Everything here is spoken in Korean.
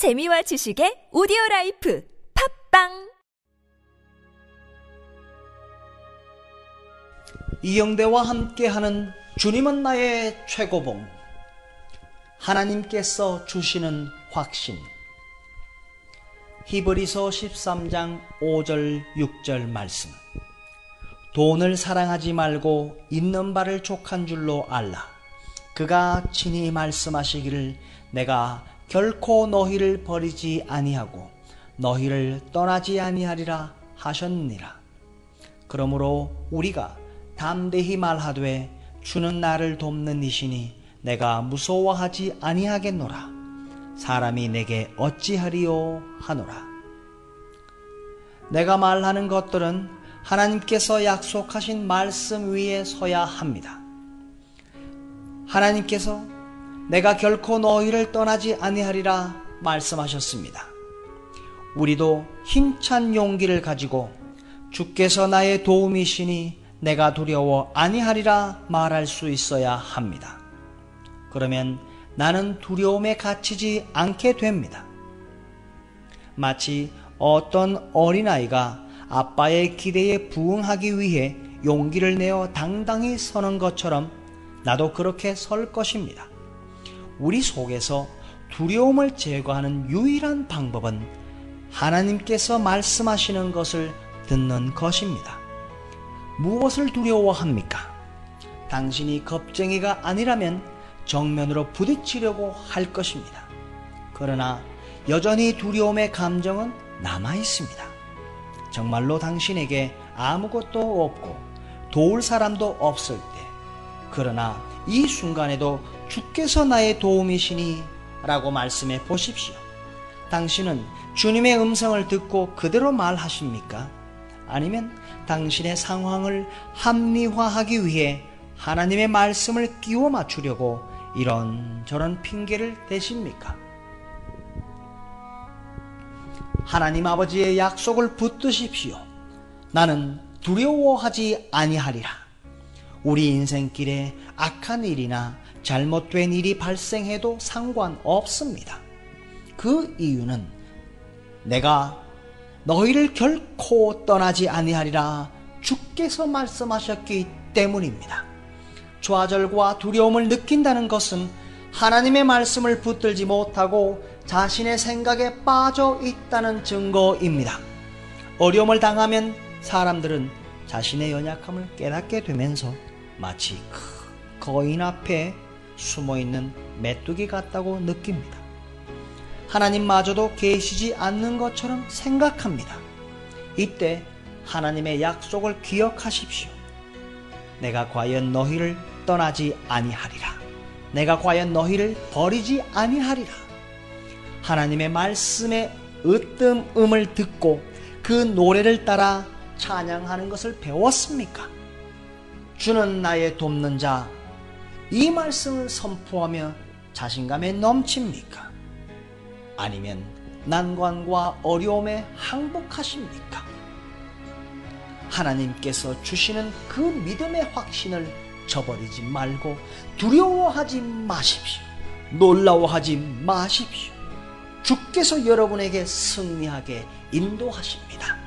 재미와 지식의 오디오 라이프 팟빵! 이영대와 함께하는 주님은 나의 최고봉. 하나님께서 주시는 확신. 히브리서 13장 5절 6절 말씀. 돈을 사랑하지 말고 있는 바를 족한 줄로 알라. 그가 친히 말씀하시기를 내가 결코 너희를 버리지 아니하고 너희를 떠나지 아니하리라 하셨느니라 그러므로 우리가 담대히 말하되 주는 나를 돕는 이시니 내가 무서워하지 아니하겠노라. 사람이 내게 어찌하리요 하노라. 내가 말하는 것들은 하나님께서 약속하신 말씀 위에 서야 합니다. 하나님께서 내가 결코 너희를 떠나지 아니하리라 말씀하셨습니다. 우리도 힘찬 용기를 가지고 주께서 나의 도움이시니 내가 두려워 아니하리라 말할 수 있어야 합니다. 그러면 나는 두려움에 갇히지 않게 됩니다. 마치 어떤 어린아이가 아빠의 기대에 부응하기 위해 용기를 내어 당당히 서는 것처럼 나도 그렇게 설 것입니다. 우리 속에서 두려움을 제거하는 유일한 방법은 하나님께서 말씀하시는 것을 듣는 것입니다. 무엇을 두려워합니까? 당신이 겁쟁이가 아니라면 정면으로 부딪히려고 할 것입니다. 그러나 여전히 두려움의 감정은 남아 있습니다. 정말로 당신에게 아무것도 없고 도울 사람도 없을 때, 그러나 이 순간에도 주께서 나의 도움이시니 라고 말씀해 보십시오. 당신은 주님의 음성을 듣고 그대로 말하십니까? 아니면 당신의 상황을 합리화하기 위해 하나님의 말씀을 끼워 맞추려고 이런저런 핑계를 대십니까? 하나님 아버지의 약속을 붙드십시오. 나는 두려워하지 아니하리라. 우리 인생길에 악한 일이나 잘못된 일이 발생해도 상관없습니다. 그 이유는 내가 너희를 결코 떠나지 아니하리라 주께서 말씀하셨기 때문입니다. 좌절과 두려움을 느낀다는 것은 하나님의 말씀을 붙들지 못하고 자신의 생각에 빠져 있다는 증거입니다. 어려움을 당하면 사람들은 자신의 연약함을 깨닫게 되면서 마치 거인 앞에 숨어 있는 메뚜기 같다고 느낍니다. 하나님마저도 계시지 않는 것처럼 생각합니다. 이때 하나님의 약속을 기억하십시오. 내가 과연 너희를 떠나지 아니하리라. 내가 과연 너희를 버리지 아니하리라. 하나님의 말씀의 으뜸음을 듣고 그 노래를 따라 찬양하는 것을 배웠습니까? 주는 나의 돕는 자, 이 말씀을 선포하며 자신감에 넘칩니까? 아니면 난관과 어려움에 항복하십니까? 하나님께서 주시는 그 믿음의 확신을 저버리지 말고 두려워하지 마십시오. 놀라워하지 마십시오. 주께서 여러분에게 승리하게 인도하십니다.